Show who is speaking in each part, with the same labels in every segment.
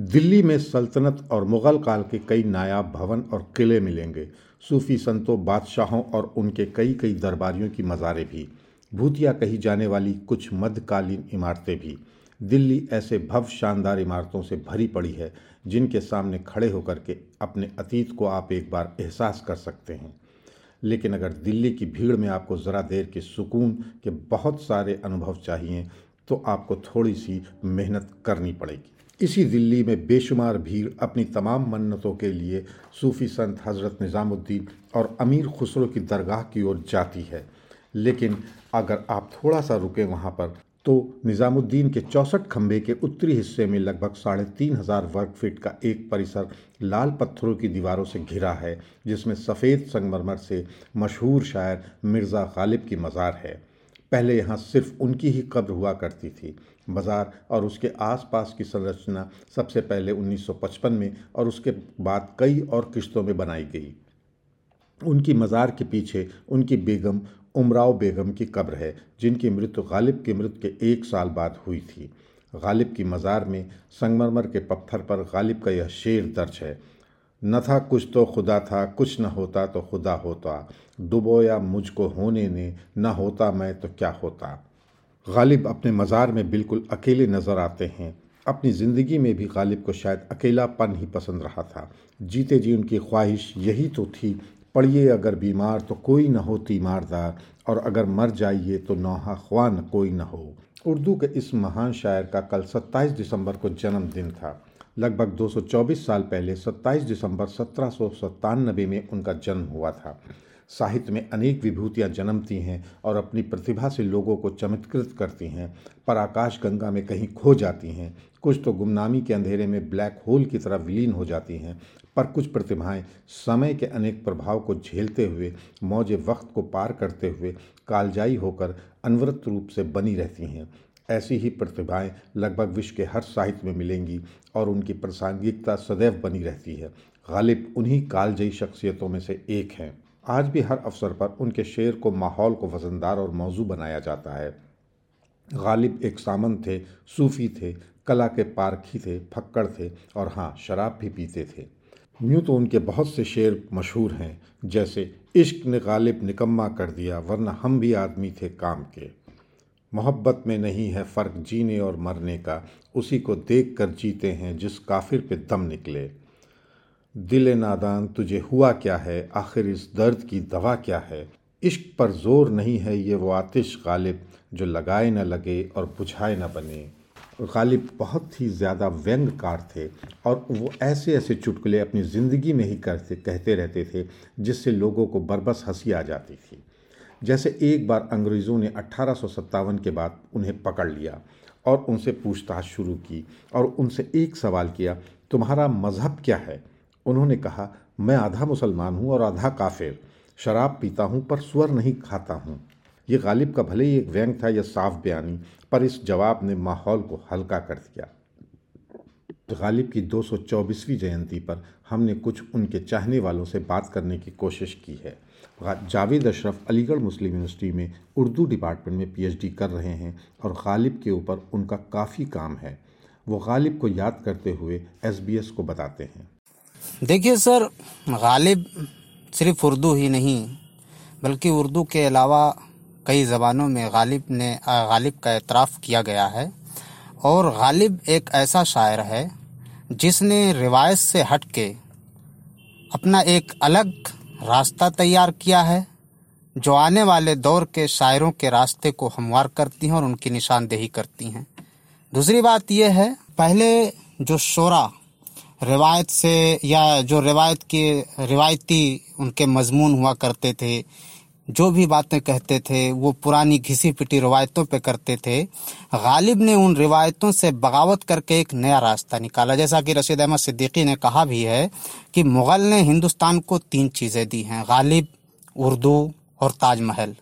Speaker 1: दिल्ली में सल्तनत और मुग़ल काल के कई नायाब भवन और किले मिलेंगे। सूफी संतों, बादशाहों और उनके कई कई दरबारियों की मज़ारें भी। भूतिया कही जाने वाली कुछ मध्यकालीन इमारतें भी। दिल्ली ऐसे भव शानदार इमारतों से भरी पड़ी है, जिनके सामने खड़े होकर के अपने अतीत को आप एक बार एहसास कर सकते हैं। लेकिन अगर दिल्ली की भीड़ में आपको ज़रा देर के सुकून के बहुत सारे अनुभव चाहिए तो आपको थोड़ी सी मेहनत करनी पड़ेगी। इसी दिल्ली में बेशुमार भीड़ अपनी तमाम मन्नतों के लिए सूफ़ी संत हज़रत निज़ामुद्दीन और अमीर खुसरो की दरगाह की ओर जाती है। लेकिन अगर आप थोड़ा सा रुकें वहाँ पर तो निज़ामुद्दीन के चौसठ खंभे के उत्तरी हिस्से में लगभग साढ़े तीन हज़ार वर्ग फीट का एक परिसर लाल पत्थरों की दीवारों से घिरा है, जिसमें सफ़ेद संगमरमर से मशहूर शायर मिर्ज़ा गालिब की मज़ार है। पहले यहाँ सिर्फ़ उनकी ही कब्र हुआ करती थी। बाज़ार और उसके आसपास की संरचना सबसे पहले 1955 में और उसके बाद कई और किश्तों में बनाई गई। उनकी मज़ार के पीछे उनकी बेगम उमराव बेगम की कब्र है, जिनकी मृत्यु गालिब की मृत्यु के एक साल बाद हुई थी। गालिब की मज़ार में संगमरमर के पत्थर पर गालिब का यह शेर दर्ज है। न था कुछ तो खुदा था, कुछ न होता तो खुदा होता। डुबोया मुझको होने ने, न होता मैं तो क्या होता। गालिब अपने मज़ार में बिल्कुल अकेले नज़र आते हैं। अपनी ज़िंदगी में भी गालिब को शायद अकेलापन ही पसंद रहा था। जीते जी उनकी ख्वाहिश यही तो थी, पढ़िए, अगर बीमार तो कोई न हो तीमारदार, और अगर मर जाइए तो नौहा ख्वान कोई न हो। उर्दू के इस महान शायर का कल 27 दिसंबर को जन्मदिन था। लगभग 224 साल पहले 27 दिसंबर सत्रह सौ सतानबे में उनका जन्म हुआ था। साहित्य में अनेक विभूतियाँ जन्मती हैं और अपनी प्रतिभा से लोगों को चमत्कृत करती हैं। पर आकाश गंगा में कहीं खो जाती हैं। कुछ तो गुमनामी के अंधेरे में ब्लैक होल की तरह विलीन हो जाती हैं। पर कुछ प्रतिभाएँ समय के अनेक प्रभाव को झेलते हुए, मौज वक्त को पार करते हुए कालजाई होकर अनवरत रूप से बनी रहती हैं। ऐसी ही प्रतिभाएँ लगभग विश्व के हर साहित्य में मिलेंगी और उनकी प्रासंगिकता सदैव बनी रहती है। गालिब उन्हीं कालजयी शख्सियतों में से एक हैं। आज भी हर अवसर पर उनके शेर को माहौल को वजनदार और मौजू बनाया जाता है। गालिब एक सामन थे, सूफ़ी थे, कला के पारखी थे, फक्कड़ थे और हाँ शराब भी पीते थे। यूँ तो उनके बहुत से शेर मशहूर हैं, जैसे इश्क ने गालिब निकम्मा कर दिया, वरना हम भी आदमी थे काम के। मोहब्बत में नहीं है फ़र्क जीने और मरने का। उसी को देख कर जीते हैं जिस काफिर पे दम निकले। दिल नादान, तुझे हुआ क्या है? आखिर इस दर्द की दवा क्या है? इश्क पर ज़ोर नहीं है ये वो आतिश गालिब जो लगाए न लगे और बुझाए न बने। गालिब बहुत ही ज़्यादा व्यंगकार थे और वो ऐसे ऐसे चुटकुले अपनी ज़िंदगी में ही करते, कहते रहते थे जिससे लोगों को बरबस हँसी आ जाती थी। जैसे एक बार अंग्रेज़ों ने अट्ठारह के बाद उन्हें पकड़ लिया और उनसे पूछताछ शुरू की और उनसे एक सवाल किया, तुम्हारा मज़हब क्या है? उन्होंने कहा, मैं आधा मुसलमान हूँ और आधा काफिर। शराब पीता हूँ पर स्वर नहीं खाता हूँ। ये गालिब का भले ही एक व्यंग था या साफ़ बयानी, पर इस जवाब ने माहौल को हल्का कर दिया। गालिब की 224वीं जयंती पर हमने कुछ उनके चाहने वालों से बात करने की कोशिश की है। जावेद अशरफ अलीगढ़ मुस्लिम यूनिवर्सिटी में उर्दू डिपार्टमेंट में पीएचडी कर रहे हैं और गालिब के ऊपर उनका काफ़ी काम है। वो गालिब को याद करते हुए एसबीएस को बताते हैं।
Speaker 2: देखिए सर, गालिब सिर्फ़ उर्दू ही नहीं, बल्कि उर्दू के अलावा कई ज़बानों में गालिब ने गालिब का एतराफ़ किया गया है। और गालिब एक ऐसा शायर है जिसने रिवायत से हट के अपना एक अलग रास्ता तैयार किया है, जो आने वाले दौर के शायरों के रास्ते को हमवार करती हैं और उनकी निशानदेही करती हैं। दूसरी बात यह है, पहले जो शोरा रिवायत से या जो रिवायत के, रिवायती उनके मजमून हुआ करते थे जो भी बातें कहते थे, वो पुरानी घिसी पिटी रिवायतों पे करते थे, गालिब ने उन रिवायतों से बगावत करके एक नया रास्ता निकाला। जैसा कि रशीद अहमद सिद्दीकी ने कहा भी है कि मुग़ल ने हिंदुस्तान को तीन चीज़ें दी हैं, गालिब, उर्दू और ताजमहल।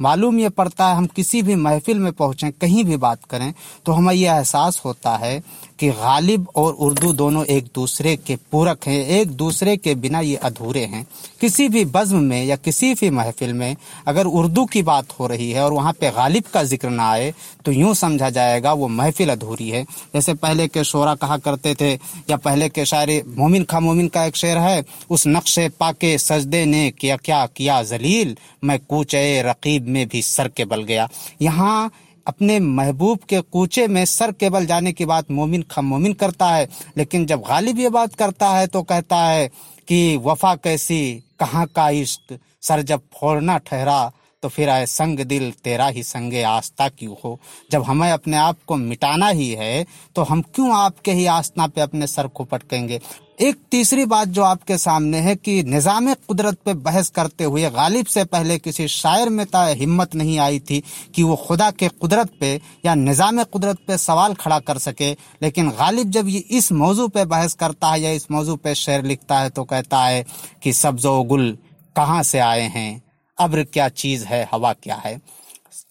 Speaker 2: मालूम ये पड़ता है, हम किसी भी महफिल में पहुँचें, कहीं भी बात करें तो हमें यह एहसास होता है कि गालिब और उर्दू दोनों एक दूसरे के पूरक हैं, एक दूसरे के बिना ये अधूरे हैं। किसी भी बज्म में या किसी भी महफिल में अगर उर्दू की बात हो रही है और वहाँ पे गालिब का ज़िक्र ना आए तो यूँ समझा जाएगा वो महफिल अधूरी है। जैसे पहले के शोरा कहा करते थे, या पहले के शायरी मोमिन खा मोमिन का एक शेर है, उस नक्शे पाके सजदे ने किया क्या किया जलील, मैं कूचे रकीब में भी सर के बल गया। यहाँ अपने महबूब के कूचे में सर केवल जाने की बात मोमिन खम मोमिन करता है, लेकिन जब गालिब ये बात करता है तो कहता है कि वफा कैसी, कहाँ का इश्क? सर जब फोड़ना ठहरा तो फिर आए संग दिल, तेरा ही संगे आस्था क्यों हो? जब हमें अपने आप को मिटाना ही है तो हम क्यों आपके ही आस्था पे अपने सर को पटकेंगे? एक तीसरी बात जो आपके सामने है कि निज़ाम कुदरत पे बहस करते हुए गालिब से पहले किसी शायर में हिम्मत नहीं आई थी कि वो खुदा के कुदरत पे या निज़ाम कुदरत पे सवाल खड़ा कर सके। लेकिन गालिब जब ये इस मौजू पे बहस करता है या इस मौजू पे शेर लिखता है तो कहता है कि सब्ज़ो गुल कहाँ से आए हैं? अब्र क्या चीज़ है? हवा क्या है?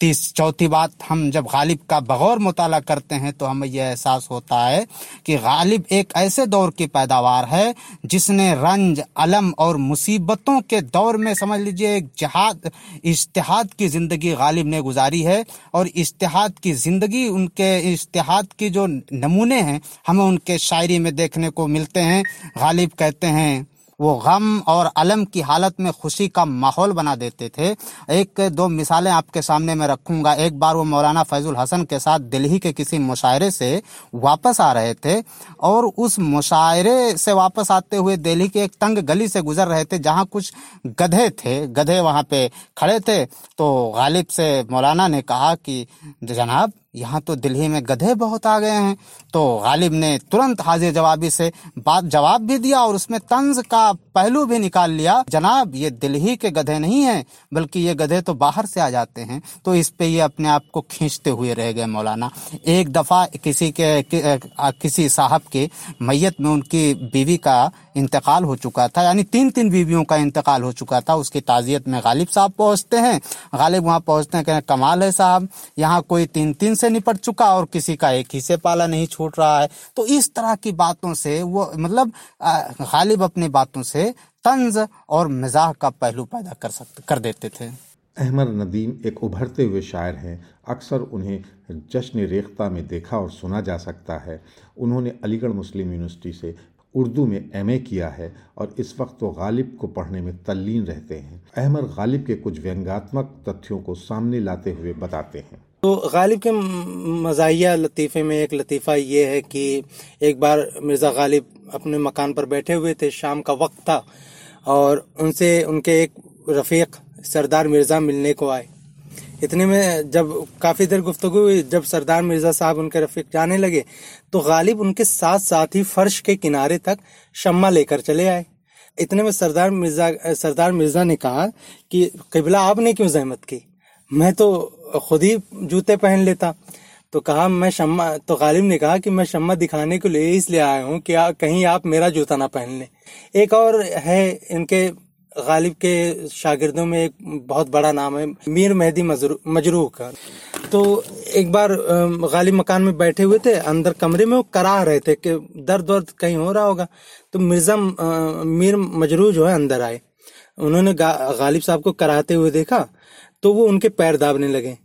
Speaker 2: तीस, चौथी बात, हम जब गालिब का बगौर मुताला करते हैं तो हमें यह एहसास होता है कि गालिब एक ऐसे दौर की पैदावार है, जिसने रंज, अलम और मुसीबतों के दौर में, समझ लीजिए, एक जहाद, इश्तहाद की ज़िंदगी गालिब ने गुजारी है, और इश्तहाद की ज़िंदगी, उनके इश्तहाद की जो नमूने हैं, हमें उनके शायरी में देखने को मिलते हैं। गालिब कहते हैं वो गम और अलम की हालत में खुशी का माहौल बना देते थे। एक, दो मिसालें आपके सामने मैं रखूँगा। एक बार वो मौलाना फैजुल हसन के साथ दिल्ली के किसी मुशायरे से वापस आ रहे थे और उस मुशायरे से वापस आते हुए दिल्ली के एक तंग गली से गुजर रहे थे, जहाँ कुछ गधे थे, गधे वहाँ पे खड़े थे। तो गालिब से मौलाना ने कहा कि, जनाब यहाँ तो दिल्ली में गधे बहुत आ गए हैं। तो गालिब ने तुरंत हाजिर जवाबी से बात जवाब भी दिया और उसमें तंज का पहलू भी निकाल लिया। जनाब ये दिल्ली के गधे नहीं हैं बल्कि ये गधे तो बाहर से आ जाते हैं। तो इस पे ये अपने आप को खींचते हुए रह गए मौलाना। एक दफ़ा किसी के कि, किसी साहब के मैयत में उनकी बीवी का इंतकाल हो चुका था यानी तीन तीन बीवियों का इंतकाल हो चुका था। उसकी ताज़ियत में गालिब साहब पहुँचते हैं। गालिब वहाँ पहुँचते हैं कमाल है साहब यहाँ कोई तीन तीन से निपट चुका और किसी का एक ही से पाला नहीं छूट रहा है। तो इस तरह की बातों से वो मतलब गालिब अपनी बातों से तंज और मिजाह का पहलू पैदा कर सकते कर देते थे।
Speaker 1: अहमद नदीम एक उभरते हुए शायर हैं। अक्सर उन्हें जश्न रेख्ता में देखा और सुना जा सकता है। उन्होंने अलीगढ़ मुस्लिम यूनिवर्सिटी से उर्दू में एमए किया है और इस वक्त वो गालिब को पढ़ने में तल्लीन रहते हैं। अहमद गालिब के कुछ व्यंगात्मक तथ्यों को सामने लाते हुए बताते हैं।
Speaker 3: तो गालिब के मजाया लतीफ़े में एक लतीफ़ा ये है कि एक बार मिर्ज़ा गालिब अपने मकान पर बैठे हुए थे, शाम का वक्त था, और उनसे उनके एक रफ़ीक सरदार मिर्ज़ा मिलने को आए। इतने में जब काफ़ी देर गुफ्तु हुई, जब सरदार मिर्ज़ा साहब उनके रफ़ीक जाने लगे तो गालिब उनके साथ साथ ही फर्श के किनारे तक शम्मा लेकर चले आए। इतने में सरदार मिर्ज़ा सरदार मिर्ज़ा ने कहा कि, किबला आपने क्यों जहमत की? मैं तो खुद ही जूते पहन लेता। तो कहा मैं शम्मा तो गालिब ने कहा कि मैं शम्मा दिखाने के लिए इसलिए आया हूँ कि आ, कहीं आप मेरा जूता ना पहन लें। एक और है इनके गालिब के शागिर्दों में एक बहुत बड़ा नाम है मीर मेहदी मजरूह का। तो एक बार गालिब मकान में बैठे हुए थे अंदर कमरे में वो करा रहे थे कि दर्द वर्द कहीं हो रहा होगा। तो मिर्ज़ा मीर मजरूह जो है अंदर आए। उन्होंने गालिब साहब को कराते हुए देखा तो वो उनके पैर दाबने लगे।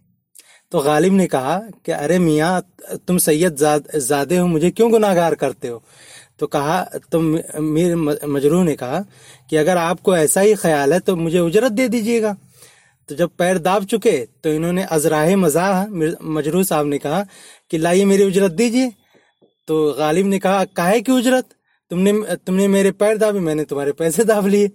Speaker 3: तो गालिब ने कहा कि, अरे मियाँ, तुम सैयद जादे हो, मुझे क्यों गुनाहगार करते हो? तो कहा तो मीर मजरू ने कहा कि, अगर आपको ऐसा ही ख्याल है तो मुझे उजरत दे दीजिएगा। तो जब पैर दाब चुके तो इन्होंने अजराह मजाह मजरू साहब ने कहा कि, लाइए मेरी उजरत दीजिए। तो गालिब ने कहा, काहे की उजरत? तुमने तुमने मेरे पैर दाबे, मैंने तुम्हारे पैसे दाब लिए।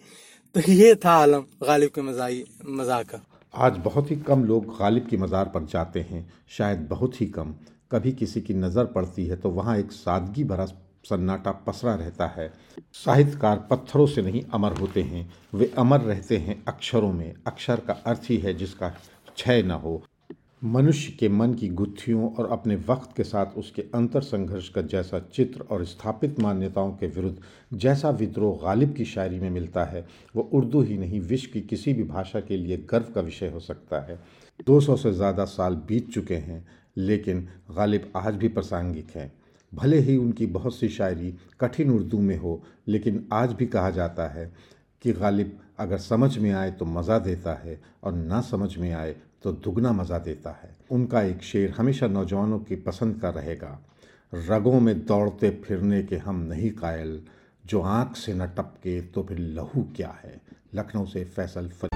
Speaker 3: तो ये था आलम गालिब के मजाही मज़ाक का।
Speaker 1: आज बहुत ही कम लोग गालिब की मज़ार पर जाते हैं, शायद बहुत ही कम। कभी किसी की नज़र पड़ती है तो वहाँ एक सादगी भरा सन्नाटा पसरा रहता है। साहित्यकार पत्थरों से नहीं अमर होते हैं, वे अमर रहते हैं अक्षरों में। अक्षर का अर्थ ही है जिसका क्षय न हो। मनुष्य के मन की गुत्थियों और अपने वक्त के साथ उसके अंतर संघर्ष का जैसा चित्र और स्थापित मान्यताओं के विरुद्ध जैसा विद्रोह गालिब की शायरी में मिलता है, वो उर्दू ही नहीं, विश्व की किसी भी भाषा के लिए गर्व का विषय हो सकता है। 200 से ज़्यादा साल बीत चुके हैं, लेकिन गालिब आज भी प्रासंगिक हैं। भले ही उनकी बहुत सी शायरी कठिन उर्दू में हो, लेकिन आज भी कहा जाता है कि गालिब अगर समझ में आए तो मज़ा देता है और ना समझ में आए तो दुगना मज़ा देता है। उनका एक शेर हमेशा नौजवानों की पसंद का रहेगा। रगों में दौड़ते फिरने के हम नहीं कायल। जो आँख से न टपके तो फिर लहू क्या है? लखनऊ से फैसल फल